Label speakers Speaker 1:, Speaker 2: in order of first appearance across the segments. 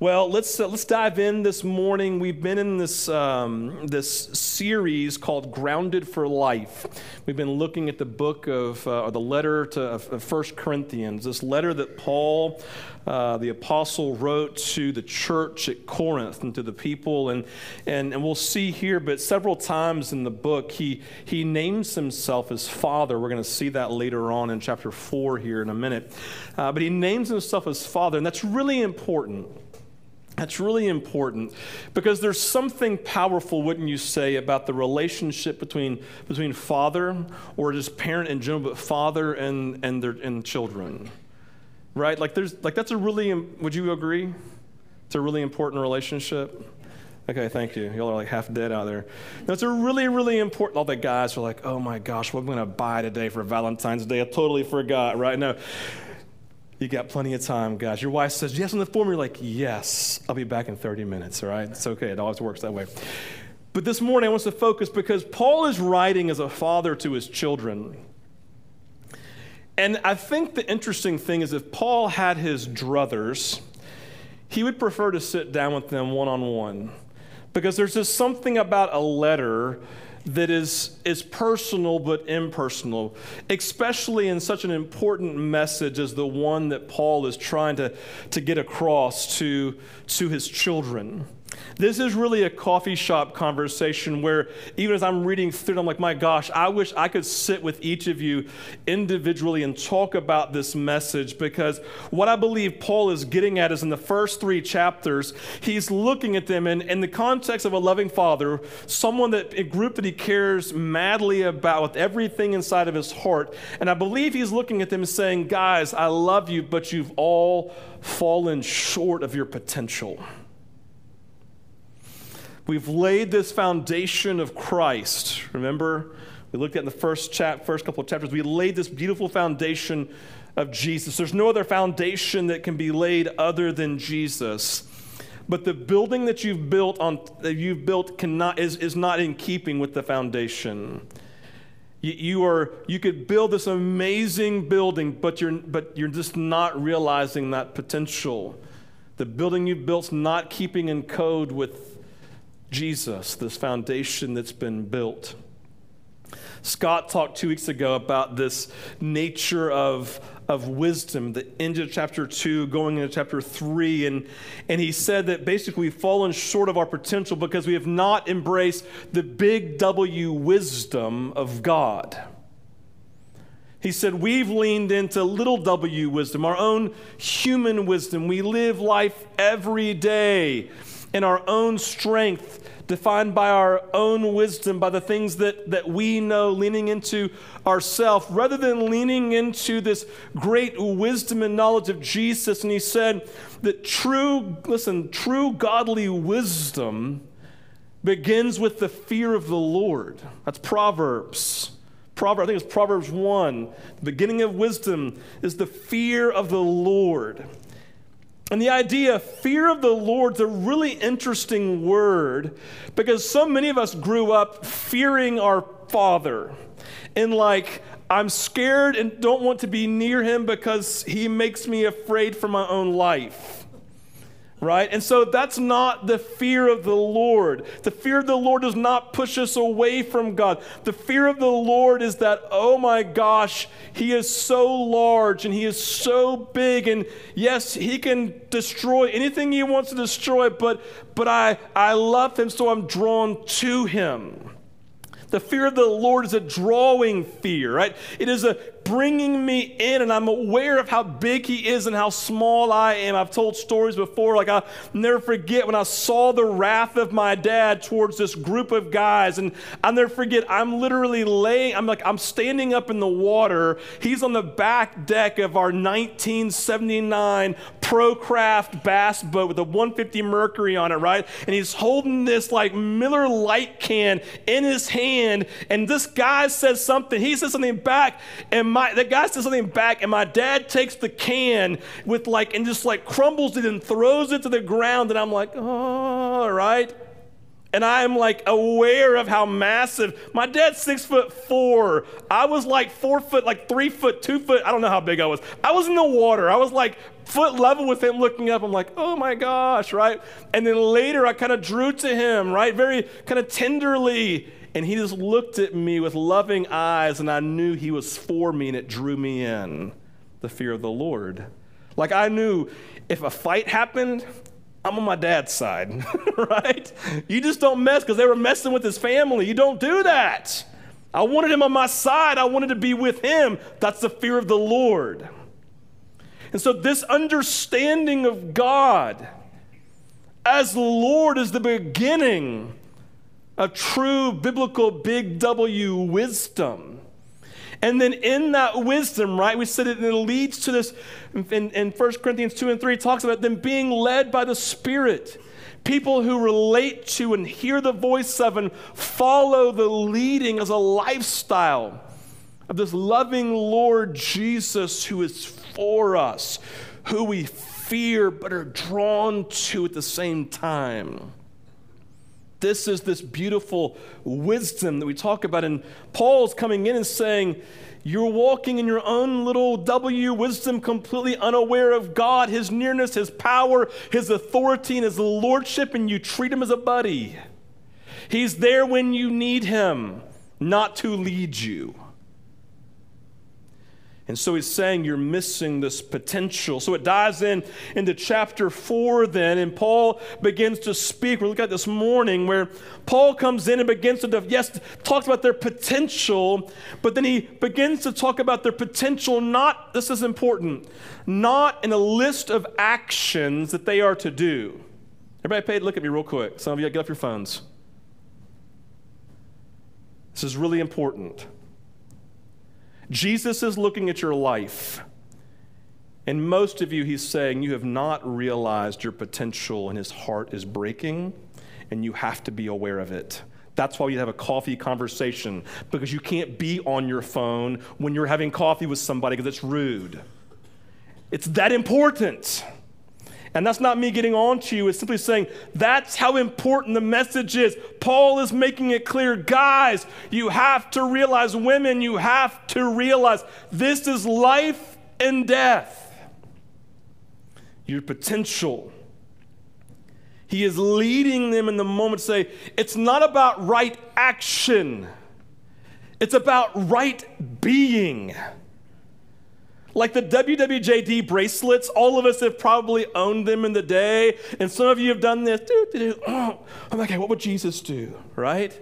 Speaker 1: Well, let's uh, let's dive in this morning. We've been in this um, this series called "Grounded for Life." We've been looking at the book of uh, or the letter to First Corinthians. This letter that Paul, uh, the apostle, wrote to the church at Corinth and to the people, and and and we'll see here. But several times in the book, he he names himself as Father. We're going to see that later on in chapter four here in a minute. Uh, but he names himself as Father, and that's really important that's really important because there's something powerful, wouldn't you say, about the relationship between, between father or just parent in general, but father and, and their and children. Right? Like there's like that's a really would you agree? It's a really important relationship. Okay, thank you. Y'all are like half dead out there. That's a really, really important. All the guys are like, oh my gosh, what am I going to buy today for Valentine's Day? I totally forgot, right? No, you got plenty of time, guys. Your wife says yes on the form. You're like, yes, I'll be back in 30 minutes, all right? It's okay. It always works that way. But this morning, I want us to focus because Paul is writing as a father to his children. And I think the interesting thing is if Paul had his druthers, he would prefer to sit down with them one on one. Because there's just something about a letter that is, is personal but impersonal, especially in such an important message as the one that Paul is trying to, to get across to, to his children. This is really a coffee shop conversation where, even as I'm reading through it, I'm like, my gosh, I wish I could sit with each of you individually and talk about this message because what I believe Paul is getting at is in the first three chapters, he's looking at them in, in the context of a loving father, someone that, a group that he cares madly about with everything inside of his heart. And I believe he's looking at them saying, guys, I love you, but you've all fallen short of your potential. We've laid this foundation of Christ. Remember, we looked at in the first chap, first couple of chapters. We laid this beautiful foundation of Jesus. There's no other foundation that can be laid other than Jesus. But the building that you've built on that you've built cannot is, is not in keeping with the foundation. You, you are you could build this amazing building, but you're but you're just not realizing that potential. The building you've built's not keeping in code with Jesus, this foundation that's been built. Scott talked two weeks ago about this nature of, of wisdom, the end of chapter two, going into chapter three. And, and he said that basically we've fallen short of our potential because we have not embraced the big W wisdom of God. He said, We've leaned into little w wisdom, our own human wisdom. We live life every day in our own strength defined by our own wisdom, by the things that, that we know, leaning into ourself, rather than leaning into this great wisdom and knowledge of Jesus. And he said that true, listen, true godly wisdom begins with the fear of the Lord. That's Proverbs. Proverbs, I think it's Proverbs 1. The beginning of wisdom is the fear of the Lord. And the idea, fear of the Lord, is a really interesting word because so many of us grew up fearing our Father. And like, I'm scared and don't want to be near him because he makes me afraid for my own life right? And so that's not the fear of the Lord. The fear of the Lord does not push us away from God. The fear of the Lord is that, oh my gosh, He is so large and He is so big. And yes, He can destroy anything He wants to destroy, but, but I, I love Him, so I'm drawn to Him. The fear of the Lord is a drawing fear, right? It is a bringing me in, and I'm aware of how big He is and how small I am. I've told stories before, like I'll never forget when I saw the wrath of my dad towards this group of guys, and I'll never forget, I'm literally laying, I'm like, I'm standing up in the water. He's on the back deck of our 1979 Procraft bass boat with a 150 Mercury on it, right? And he's holding this like Miller Lite can in his hand, and this guy says something. He says something back, and my the guy says something back, and my dad takes the can with like and just like crumbles it and throws it to the ground, and I'm like, oh, all right. And I'm like aware of how massive. My dad's six foot four. I was like four foot, like three foot, two foot. I don't know how big I was. I was in the water. I was like foot level with him looking up. I'm like, oh my gosh, right? And then later I kind of drew to him, right? Very kind of tenderly. And he just looked at me with loving eyes, and I knew he was for me, and it drew me in the fear of the Lord. Like I knew if a fight happened, I'm on my dad's side, right? You just don't mess because they were messing with his family. You don't do that. I wanted him on my side. I wanted to be with him. That's the fear of the Lord. And so, this understanding of God as Lord is the beginning of true biblical big W wisdom. And then in that wisdom, right, we said it, it leads to this in, in 1 Corinthians 2 and 3, talks about them being led by the Spirit. People who relate to and hear the voice of and follow the leading as a lifestyle of this loving Lord Jesus who is for us, who we fear but are drawn to at the same time. This is this beautiful wisdom that we talk about. And Paul's coming in and saying, You're walking in your own little W wisdom, completely unaware of God, His nearness, His power, His authority, and His lordship, and you treat Him as a buddy. He's there when you need Him, not to lead you. And so he's saying you're missing this potential. So it dives in into chapter four then, and Paul begins to speak. We look at this morning where Paul comes in and begins to, yes, talks about their potential, but then he begins to talk about their potential not, this is important, not in a list of actions that they are to do. Everybody pay look at me real quick. Some of you get off your phones. This is really important. Jesus is looking at your life. And most of you, he's saying, you have not realized your potential, and his heart is breaking, and you have to be aware of it. That's why you have a coffee conversation, because you can't be on your phone when you're having coffee with somebody because it's rude. It's that important. And that's not me getting on to you, it's simply saying that's how important the message is. Paul is making it clear guys, you have to realize, women, you have to realize this is life and death. Your potential. He is leading them in the moment to say, it's not about right action, it's about right being. Like the WWJD bracelets, all of us have probably owned them in the day, and some of you have done this. Oh, I'm like, what would Jesus do, right?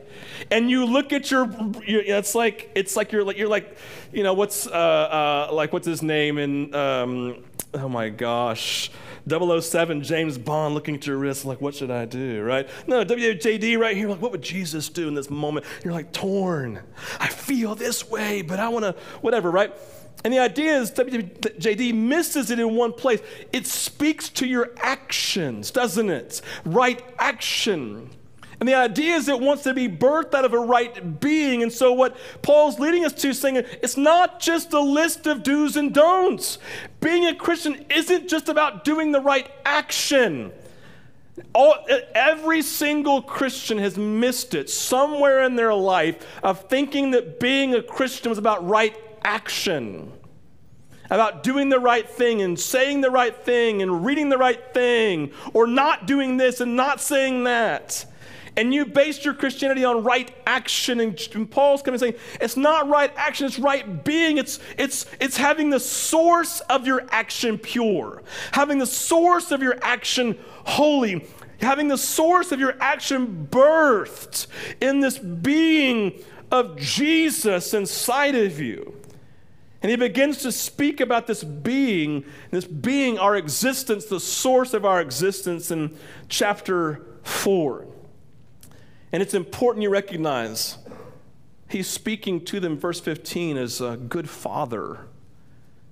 Speaker 1: And you look at your, it's like it's like you're like you're like, you know, what's uh, uh, like what's his name in um, oh my gosh. 007 James Bond looking at your wrist, like, what should I do, right? No, WJD right here, like, what would Jesus do in this moment? You're like, torn. I feel this way, but I want to, whatever, right? And the idea is WJD misses it in one place. It speaks to your actions, doesn't it? Right action. And the idea is it wants to be birthed out of a right being. And so, what Paul's leading us to saying it's not just a list of do's and don'ts. Being a Christian isn't just about doing the right action. All, every single Christian has missed it somewhere in their life of thinking that being a Christian was about right action, about doing the right thing and saying the right thing and reading the right thing, or not doing this and not saying that. And you based your Christianity on right action, and Paul's coming saying it's not right action, it's right being. It's it's it's having the source of your action pure, having the source of your action holy, having the source of your action birthed in this being of Jesus inside of you. And he begins to speak about this being, this being our existence, the source of our existence in chapter 4. And it's important you recognize he's speaking to them, verse 15, as a good father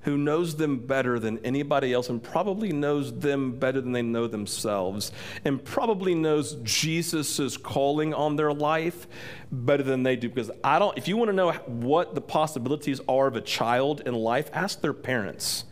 Speaker 1: who knows them better than anybody else and probably knows them better than they know themselves and probably knows Jesus' calling on their life better than they do. Because I don't, if you want to know what the possibilities are of a child in life, ask their parents.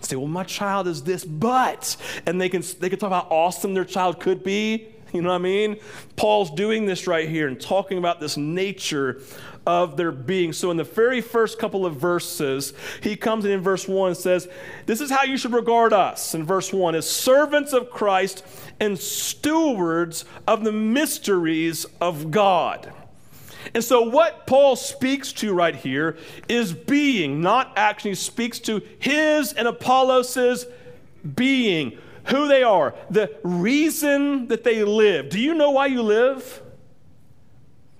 Speaker 1: Say, well, my child is this, but, and they can, they can talk about how awesome their child could be. You know what I mean? Paul's doing this right here and talking about this nature of their being. So, in the very first couple of verses, he comes in in verse 1 and says, This is how you should regard us, in verse 1, as servants of Christ and stewards of the mysteries of God. And so, what Paul speaks to right here is being, not action. He speaks to his and Apollos' being, who they are, the reason that they live. Do you know why you live?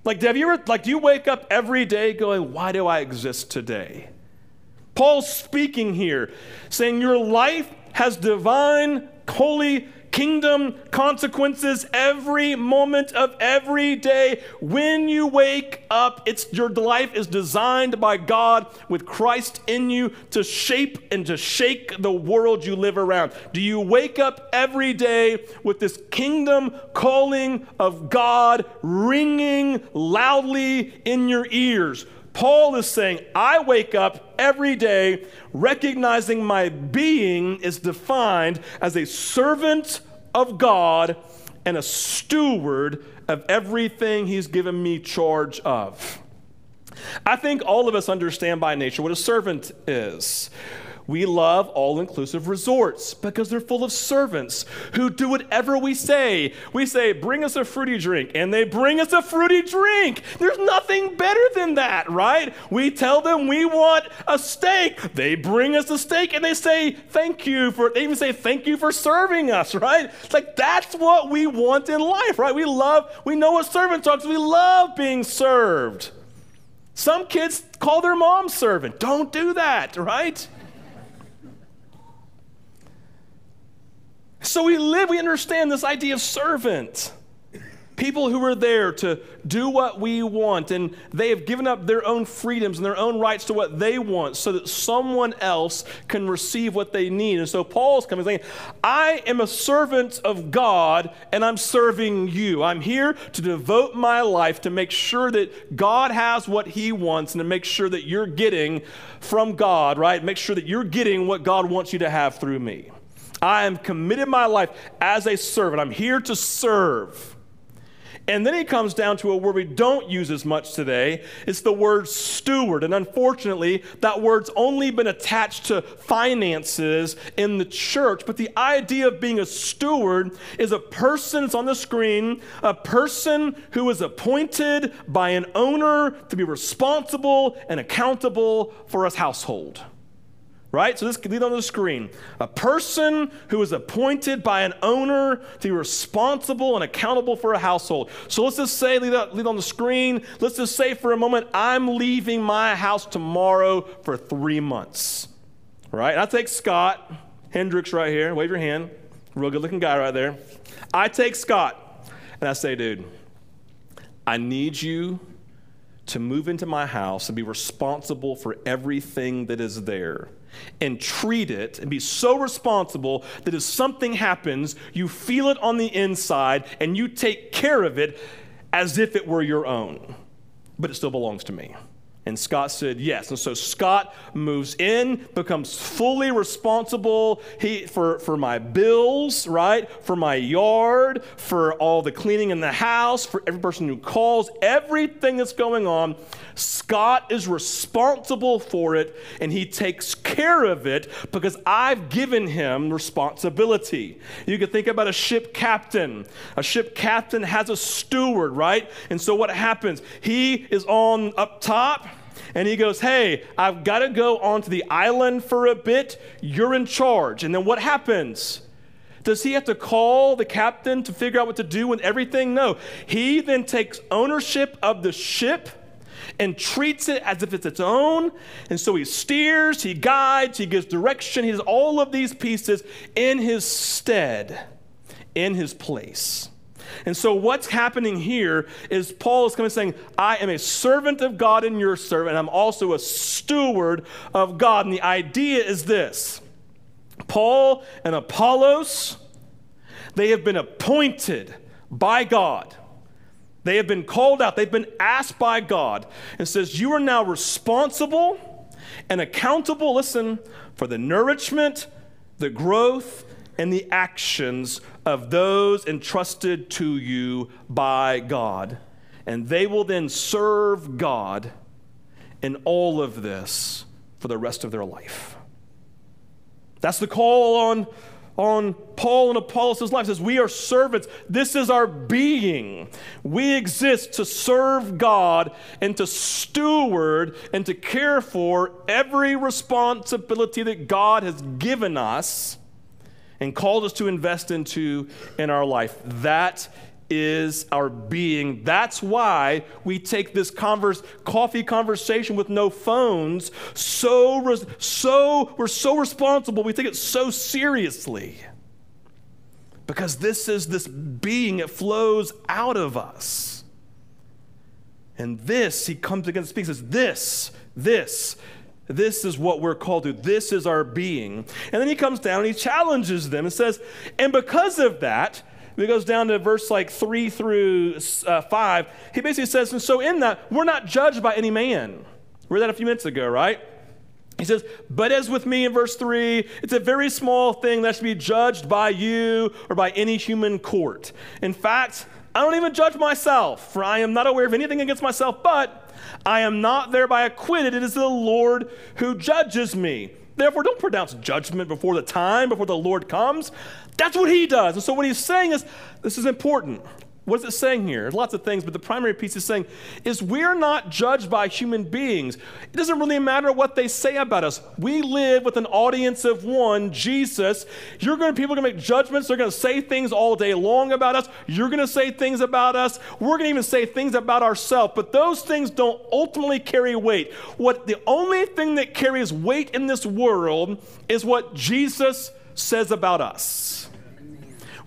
Speaker 1: Like, have you ever, like, do you wake up every day going, why do I exist today? Paul's speaking here, saying your life has divine, holy kingdom consequences every moment of every day. When you wake up, it's your life is designed by God with Christ in you to shape and to shake the world you live around. Do you wake up every day with this kingdom calling of God ringing loudly in your ears? Paul is saying, I wake up every day recognizing my being is defined as a servant of God and a steward of everything He's given me charge of. I think all of us understand by nature what a servant is. We love all inclusive resorts because they're full of servants who do whatever we say. We say, bring us a fruity drink, and they bring us a fruity drink. There's nothing better than that, right? We tell them we want a steak. They bring us a steak and they say, thank you for, they even say, thank you for serving us, right? It's like that's what we want in life, right? We love, we know what servant talks, we love being served. Some kids call their mom servant. Don't do that, right? So we live, we understand this idea of servant. People who are there to do what we want, and they have given up their own freedoms and their own rights to what they want so that someone else can receive what they need. And so Paul's coming saying, I am a servant of God and I'm serving you. I'm here to devote my life to make sure that God has what he wants and to make sure that you're getting from God, right? Make sure that you're getting what God wants you to have through me. I am committed my life as a servant. I'm here to serve. And then he comes down to a word we don't use as much today. It's the word steward. And unfortunately, that word's only been attached to finances in the church. But the idea of being a steward is a person, it's on the screen, a person who is appointed by an owner to be responsible and accountable for his household right? So this could lead on the screen. A person who is appointed by an owner to be responsible and accountable for a household. So let's just say, lead, up, lead on the screen, let's just say for a moment, I'm leaving my house tomorrow for three months, right? And I take Scott Hendricks right here, wave your hand, real good looking guy right there. I take Scott and I say, dude, I need you to move into my house and be responsible for everything that is there and treat it and be so responsible that if something happens, you feel it on the inside and you take care of it as if it were your own. But it still belongs to me. And Scott said yes. And so Scott moves in, becomes fully responsible he, for, for my bills, right? For my yard, for all the cleaning in the house, for every person who calls, everything that's going on. Scott is responsible for it and he takes care of it because I've given him responsibility. You can think about a ship captain. A ship captain has a steward, right? And so what happens? He is on up top and he goes, Hey, I've got to go onto the island for a bit. You're in charge. And then what happens? Does he have to call the captain to figure out what to do with everything? No. He then takes ownership of the ship and treats it as if it's its own. And so he steers, he guides, he gives direction. He does all of these pieces in his stead, in his place. And so, what's happening here is Paul is coming saying, I am a servant of God and your servant. And I'm also a steward of God. And the idea is this Paul and Apollos, they have been appointed by God. They have been called out, they've been asked by God, and says, You are now responsible and accountable, listen, for the nourishment, the growth, and the actions of those entrusted to you by God. And they will then serve God in all of this for the rest of their life. That's the call on, on Paul and Apollos' life. It says, We are servants. This is our being. We exist to serve God and to steward and to care for every responsibility that God has given us and called us to invest into in our life. That is our being. That's why we take this converse, coffee conversation with no phones so, so, we're so responsible. We take it so seriously. Because this is this being, it flows out of us. And this, he comes again and speaks, says, This, this, this is what we're called to. This is our being. And then he comes down and he challenges them and says, And because of that, he goes down to verse like three through uh, five. He basically says, and so in that, we're not judged by any man. We read that a few minutes ago, right? He says, but as with me in verse 3, it's a very small thing that should be judged by you or by any human court. In fact, I don't even judge myself, for I am not aware of anything against myself, but I am not thereby acquitted. It is the Lord who judges me. Therefore, don't pronounce judgment before the time, before the Lord comes. That's what he does. And so, what he's saying is this is important. What is it saying here? There's lots of things, but the primary piece is saying is we're not judged by human beings. It doesn't really matter what they say about us. We live with an audience of one, Jesus. You're going to people are going to make judgments. They're going to say things all day long about us. You're going to say things about us. We're going to even say things about ourselves. But those things don't ultimately carry weight. What the only thing that carries weight in this world is what Jesus says about us.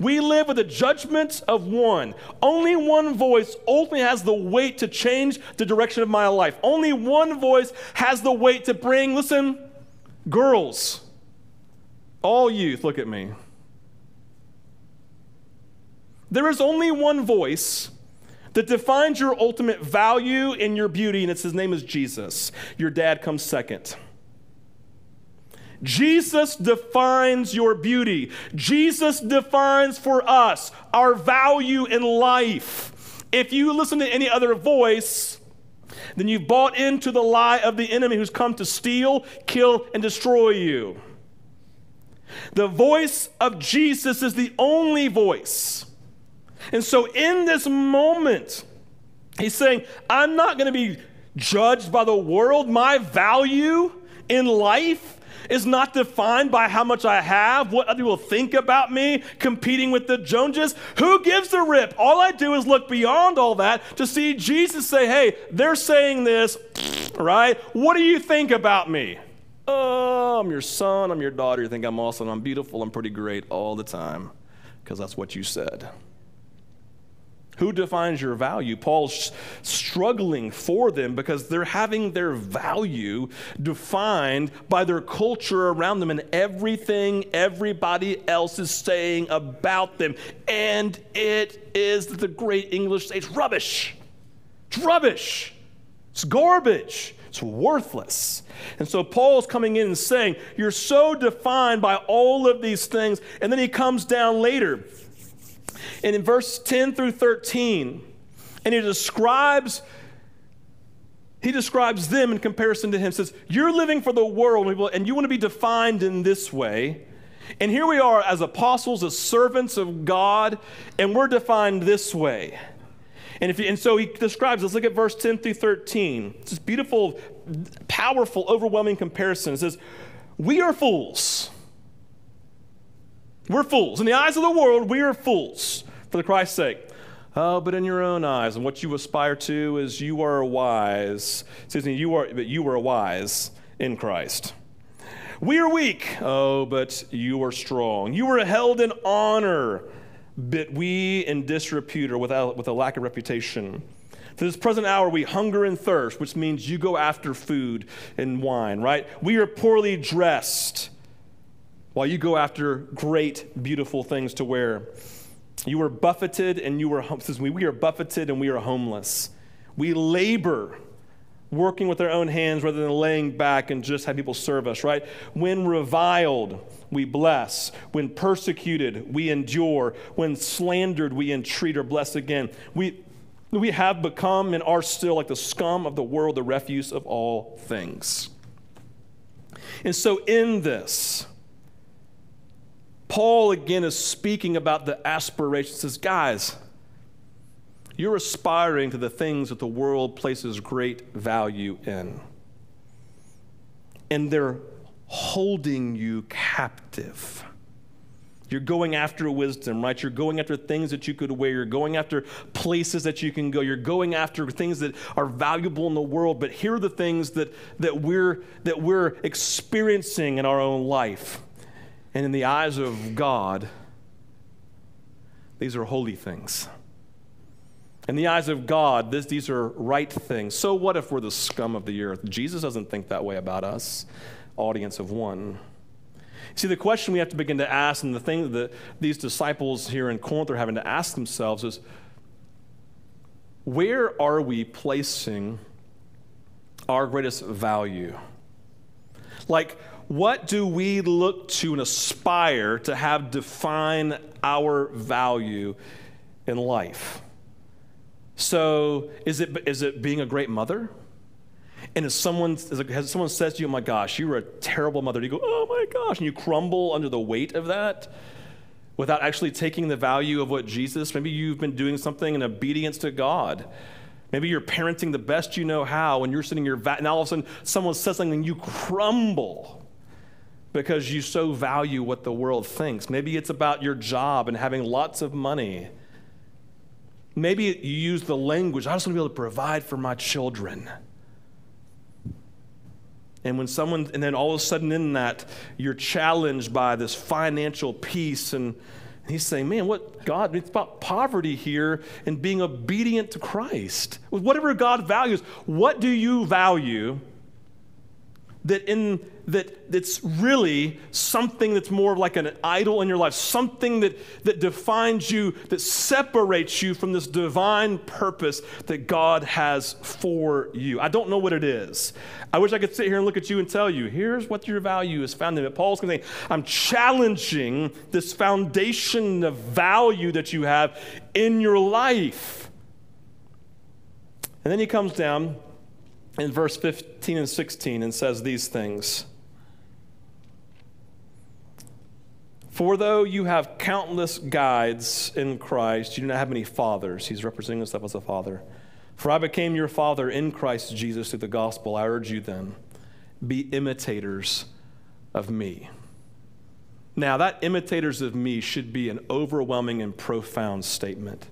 Speaker 1: We live with the judgment of one. Only one voice ultimately has the weight to change the direction of my life. Only one voice has the weight to bring, listen, girls, all youth, look at me. There is only one voice that defines your ultimate value and your beauty, and it's his name is Jesus. Your dad comes second. Jesus defines your beauty. Jesus defines for us our value in life. If you listen to any other voice, then you've bought into the lie of the enemy who's come to steal, kill, and destroy you. The voice of Jesus is the only voice. And so in this moment, he's saying, I'm not going to be judged by the world. My value in life is not defined by how much I have, what other people think about me, competing with the Joneses. Who gives a rip? All I do is look beyond all that to see Jesus say, hey, they're saying this, right? What do you think about me? Oh, I'm your son, I'm your daughter. You think I'm awesome, I'm beautiful, I'm pretty great all the time because that's what you said. Who defines your value? Paul's struggling for them because they're having their value defined by their culture around them and everything everybody else is saying about them. And it is the great English it's rubbish. It's rubbish. It's garbage. It's worthless. And so Paul's coming in and saying, You're so defined by all of these things. And then he comes down later and in verse 10 through 13, and he describes he describes them in comparison to him. Says you're living for the world and you want to be defined in this way. And here we are as apostles as servants of god and we're defined this way. And, if you, and so he describes let's look at verse 10 through 13 it's this beautiful powerful overwhelming comparison. It says we are fools. We're fools. In the eyes of the world we are fools for the Christ's sake. Oh, but in your own eyes, and what you aspire to is you are wise. Excuse me, you are, but you are wise in Christ. We are weak. Oh, but you are strong. You are held in honor, but we in disrepute or without, with a lack of reputation. For this present hour, we hunger and thirst, which means you go after food and wine, right? We are poorly dressed while you go after great, beautiful things to wear. You were buffeted and you were, homeless. we, are buffeted and we are homeless. We labor working with our own hands rather than laying back and just have people serve us, right? When reviled, we bless. When persecuted, we endure. When slandered, we entreat or bless again. We, we have become and are still like the scum of the world, the refuse of all things. And so, in this, Paul again is speaking about the aspirations. He says, guys, you're aspiring to the things that the world places great value in. And they're holding you captive. You're going after wisdom, right? You're going after things that you could wear. You're going after places that you can go. You're going after things that are valuable in the world. But here are the things that, that, we're, that we're experiencing in our own life. And in the eyes of God, these are holy things. In the eyes of God, this, these are right things. So, what if we're the scum of the earth? Jesus doesn't think that way about us, audience of one. See, the question we have to begin to ask, and the thing that these disciples here in Corinth are having to ask themselves is where are we placing our greatest value? Like, what do we look to and aspire to have define our value in life? So, is it, is it being a great mother? And if someone, as someone says to you, oh my gosh, you were a terrible mother, you go, oh my gosh, and you crumble under the weight of that without actually taking the value of what Jesus, maybe you've been doing something in obedience to God. Maybe you're parenting the best you know how, and you're sitting here, and all of a sudden someone says something and you crumble because you so value what the world thinks. Maybe it's about your job and having lots of money. Maybe you use the language, I just want to be able to provide for my children. And when someone, and then all of a sudden in that, you're challenged by this financial peace. And he's saying, man, what God, it's about poverty here and being obedient to Christ. Whatever God values, what do you value that in that that's really something that's more like an idol in your life something that that defines you that separates you from this divine purpose that god has for you. I don't know what it is. I wish i could sit here and look at you and tell you here's what your value is found in it. Paul's going to say i'm challenging this foundation of value that you have in your life. And then he comes down in verse 15 and 16 and says these things For though you have countless guides in Christ, you do not have many fathers. He's representing himself as a father. For I became your father in Christ Jesus through the gospel. I urge you then, be imitators of me. Now, that imitators of me should be an overwhelming and profound statement.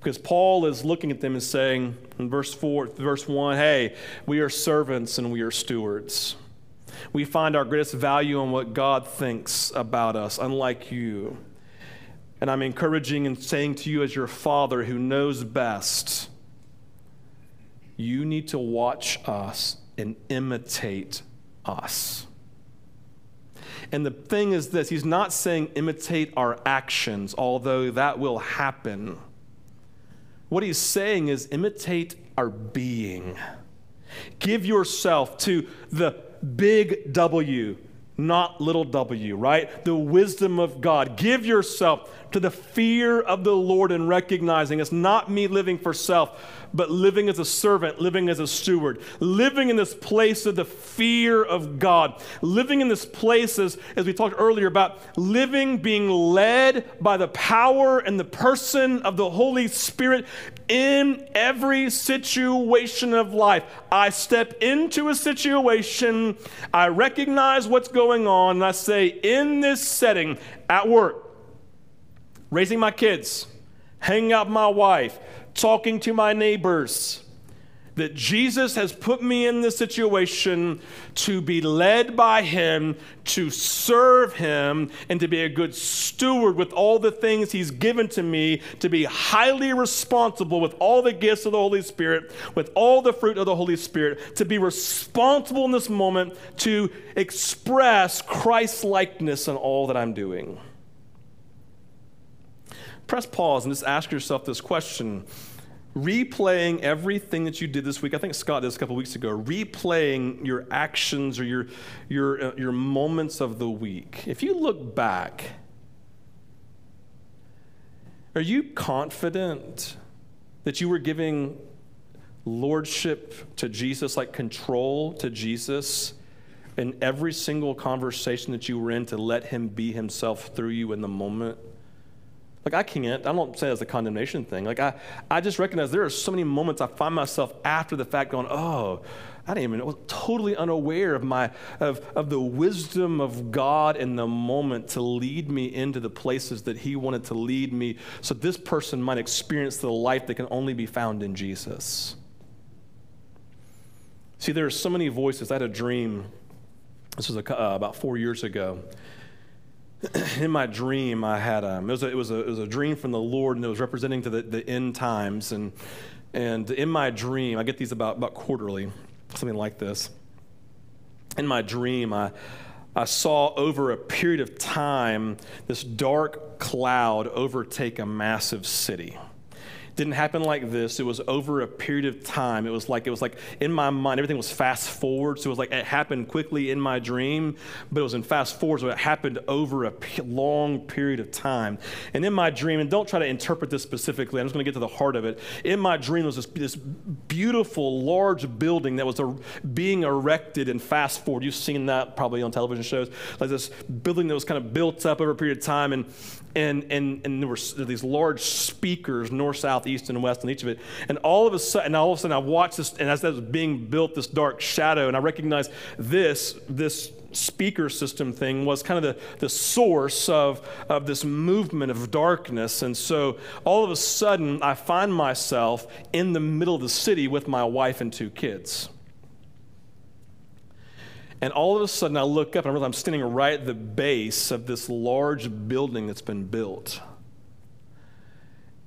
Speaker 1: Because Paul is looking at them and saying in verse 4, verse 1, hey, we are servants and we are stewards. We find our greatest value in what God thinks about us, unlike you. And I'm encouraging and saying to you, as your father who knows best, you need to watch us and imitate us. And the thing is this He's not saying imitate our actions, although that will happen. What he's saying is imitate our being. Give yourself to the big W, not little w, right? The wisdom of God. Give yourself to the fear of the Lord and recognizing it's not me living for self, but living as a servant, living as a steward, living in this place of the fear of God, living in this place, as, as we talked earlier about living, being led by the power and the person of the Holy Spirit in every situation of life. I step into a situation, I recognize what's going on, and I say, in this setting, at work, raising my kids, hanging out with my wife, talking to my neighbors that Jesus has put me in this situation to be led by Him, to serve Him, and to be a good steward with all the things He's given to me, to be highly responsible with all the gifts of the Holy Spirit, with all the fruit of the Holy Spirit, to be responsible in this moment to express Christ likeness in all that I'm doing. Press pause and just ask yourself this question replaying everything that you did this week. I think Scott did this a couple weeks ago. Replaying your actions or your your uh, your moments of the week. If you look back, are you confident that you were giving lordship to Jesus, like control to Jesus? in every single conversation that you were in to let him be himself through you in the moment? Like, I can't. I don't say it as a condemnation thing. Like, I, I just recognize there are so many moments I find myself after the fact going, oh, I didn't even, was totally unaware of my, of, of the wisdom of God in the moment to lead me into the places that He wanted to lead me so this person might experience the life that can only be found in Jesus. See, there are so many voices. I had a dream this was a, uh, about four years ago. in my dream, I had um, it, was a, it, was a, it was a dream from the Lord, and it was representing to the, the end times. And, and in my dream, I get these about, about quarterly, something like this. In my dream, I, I saw over a period of time this dark cloud overtake a massive city didn't happen like this. It was over a period of time. It was like it was like in my mind, everything was fast forward. So it was like it happened quickly in my dream, but it was in fast forward. So it happened over a p- long period of time. And in my dream, and don't try to interpret this specifically. I'm just going to get to the heart of it. In my dream was this, this beautiful, large building that was a, being erected in fast forward. You've seen that probably on television shows, like this building that was kind of built up over a period of time, and and and and there were these large speakers, north, south, east and west on each of it. And all of a sudden, all of a sudden, I watched this, and as that was being built, this dark shadow, and I recognized this, this speaker system thing was kind of the, the source of, of this movement of darkness. And so all of a sudden, I find myself in the middle of the city with my wife and two kids. And all of a sudden, I look up and I realize I'm standing right at the base of this large building that's been built.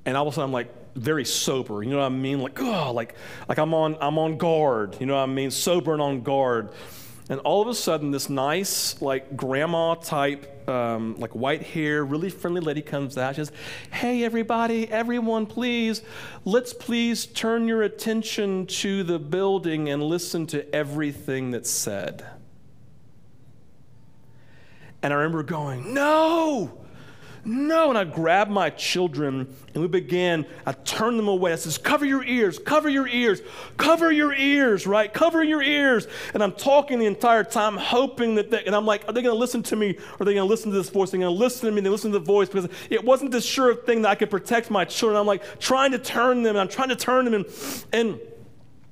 Speaker 1: And all of a sudden, I'm like, very sober. You know what I mean? Like, oh, like, like I'm on, I'm on guard. You know what I mean? Sober and on guard. And all of a sudden, this nice, like grandma type, um, like white hair, really friendly lady comes out. She says, Hey, everybody, everyone, please, let's please turn your attention to the building and listen to everything that's said. And I remember going, No! No. And I grabbed my children and we began, I turned them away. I says, cover your ears, cover your ears, cover your ears, right? Cover your ears. And I'm talking the entire time, hoping that they, and I'm like, are they going to listen to me? Are they going to listen to this voice? They're going to listen to me. They listen to the voice because it wasn't this sure thing that I could protect my children. I'm like trying to turn them. And I'm trying to turn them. And, and,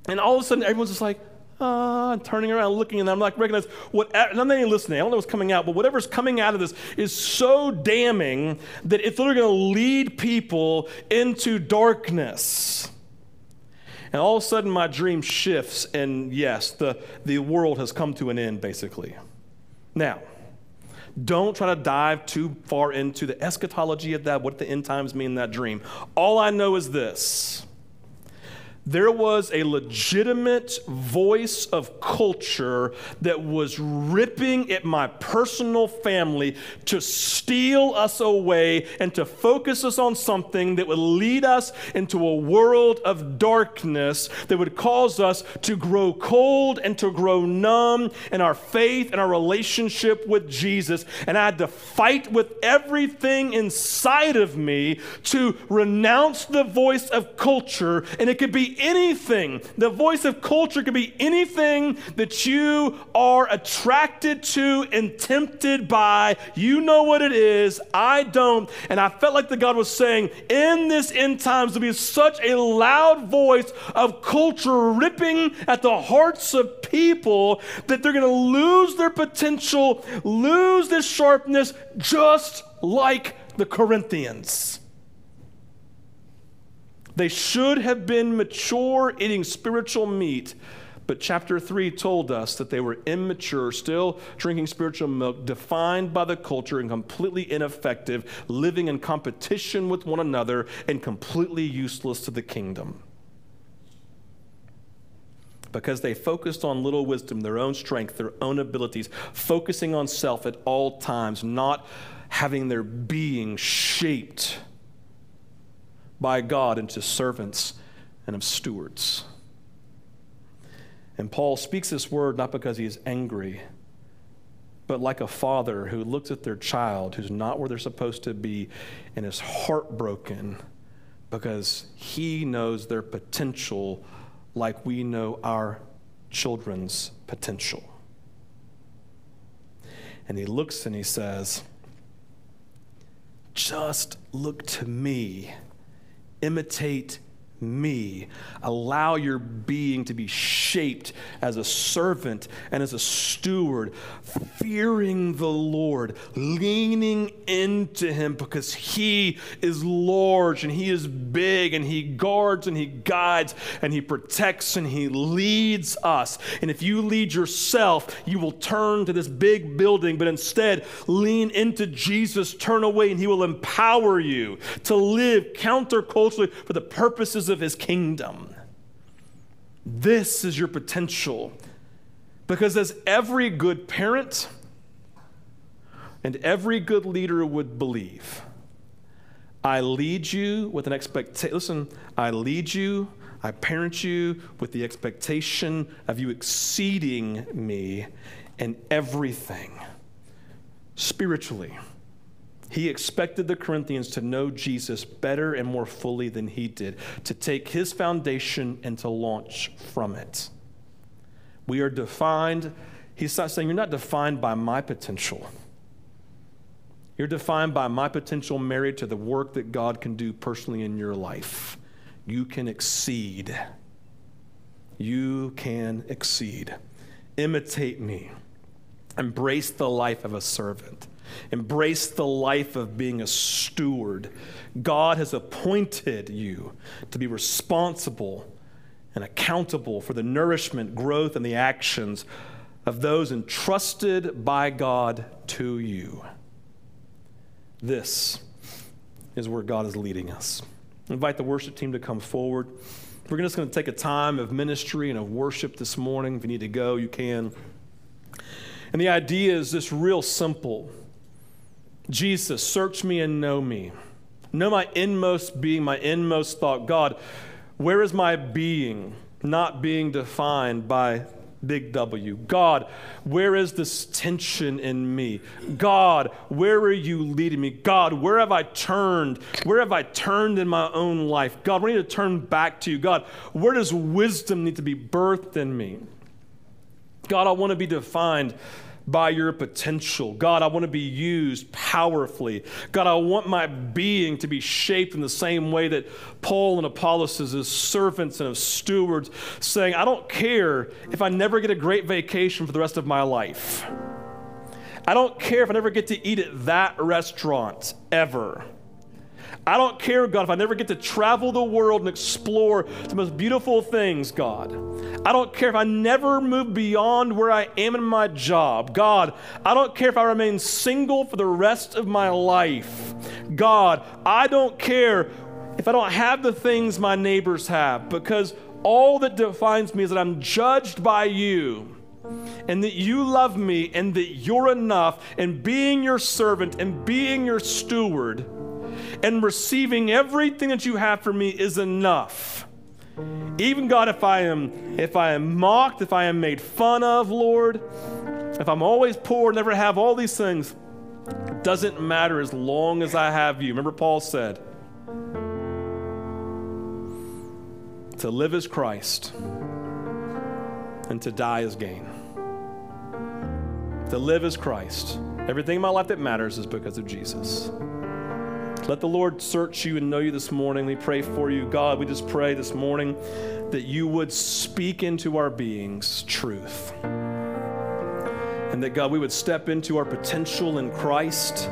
Speaker 1: and all of a sudden, everyone's just like, uh, turning around, looking, and I'm like, recognize what, and I'm not even listening. I don't know what's coming out, but whatever's coming out of this is so damning that it's literally going to lead people into darkness. And all of a sudden, my dream shifts, and yes, the, the world has come to an end, basically. Now, don't try to dive too far into the eschatology of that, what the end times mean in that dream. All I know is this there was a legitimate voice of culture that was ripping at my personal family to steal us away and to focus us on something that would lead us into a world of darkness that would cause us to grow cold and to grow numb in our faith and our relationship with Jesus. And I had to fight with everything inside of me to renounce the voice of culture, and it could be anything. The voice of culture could be anything that you are attracted to and tempted by. You know what it is. I don't. And I felt like the God was saying, in this end times, there'll be such a loud voice of culture ripping at the hearts of people that they're going to lose their potential, lose this sharpness, just like the Corinthians. They should have been mature, eating spiritual meat. But chapter 3 told us that they were immature, still drinking spiritual milk, defined by the culture and completely ineffective, living in competition with one another and completely useless to the kingdom. Because they focused on little wisdom, their own strength, their own abilities, focusing on self at all times, not having their being shaped by God into servants and of stewards. And Paul speaks this word not because he is angry, but like a father who looks at their child who's not where they're supposed to be and is heartbroken because he knows their potential like we know our children's potential. And he looks and he says, Just look to me, imitate me. Allow your being to be shaped as a servant and as a steward, fearing the Lord, leaning into Him because He is large and He is big and He guards and He guides and He protects and He leads us. And if you lead yourself, you will turn to this big building, but instead lean into Jesus, turn away, and He will empower you to live counterculturally for the purposes of his kingdom. This is your potential. Because as every good parent and every good leader would believe, I lead you with an expectation. Listen, I lead you, I parent you with the expectation of you exceeding me in everything spiritually he expected the Corinthians to know Jesus better and more fully than he did, to take his foundation and to launch from it. We are defined, he's not saying you're not defined by my potential. You're defined by my potential married to the work that God can do personally in your life. You can exceed. You can exceed. Imitate me. Embrace the life of a servant. Embrace the life of being a steward. God has appointed you to be responsible and accountable for the nourishment, growth, and the actions of those entrusted by God to you. This is where God is leading us. I invite the worship team to come forward. We're just going to take a time of ministry and of worship this morning. If you need to go, you can. And the idea is this real simple. Jesus, search me and know me. Know my inmost being, my inmost thought. God, where is my being not being defined by big W? God, where is this tension in me? God, where are you leading me? God, where have I turned? Where have I turned in my own life? God, we need to turn back to you. God, where does wisdom need to be birthed in me? God, I want to be defined by your potential. God, I want to be used powerfully. God, I want my being to be shaped in the same way that Paul and Apollos is as servants and as stewards, saying, I don't care if I never get a great vacation for the rest of my life. I don't care if I never get to eat at that restaurant ever. I don't care, God, if I never get to travel the world and explore the most beautiful things, God. I don't care if I never move beyond where I am in my job. God, I don't care if I remain single for the rest of my life. God, I don't care if I don't have the things my neighbors have because all that defines me is that I'm judged by you and that you love me and that you're enough and being your servant and being your steward and receiving everything that you have for me is enough. Even God, if I am if I am mocked, if I am made fun of, Lord, if I'm always poor, never have all these things, doesn't matter as long as I have you. Remember, Paul said, to live as Christ and to die as gain. To live as Christ. Everything in my life that matters is because of Jesus. Let the Lord search you and know you this morning. We pray for you. God, we just pray this morning that you would speak into our beings truth. And that, God, we would step into our potential in Christ.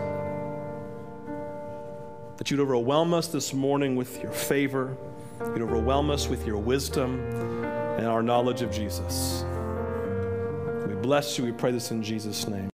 Speaker 1: That you'd overwhelm us this morning with your favor. You'd overwhelm us with your wisdom and our knowledge of Jesus. We bless you. We pray this in Jesus' name.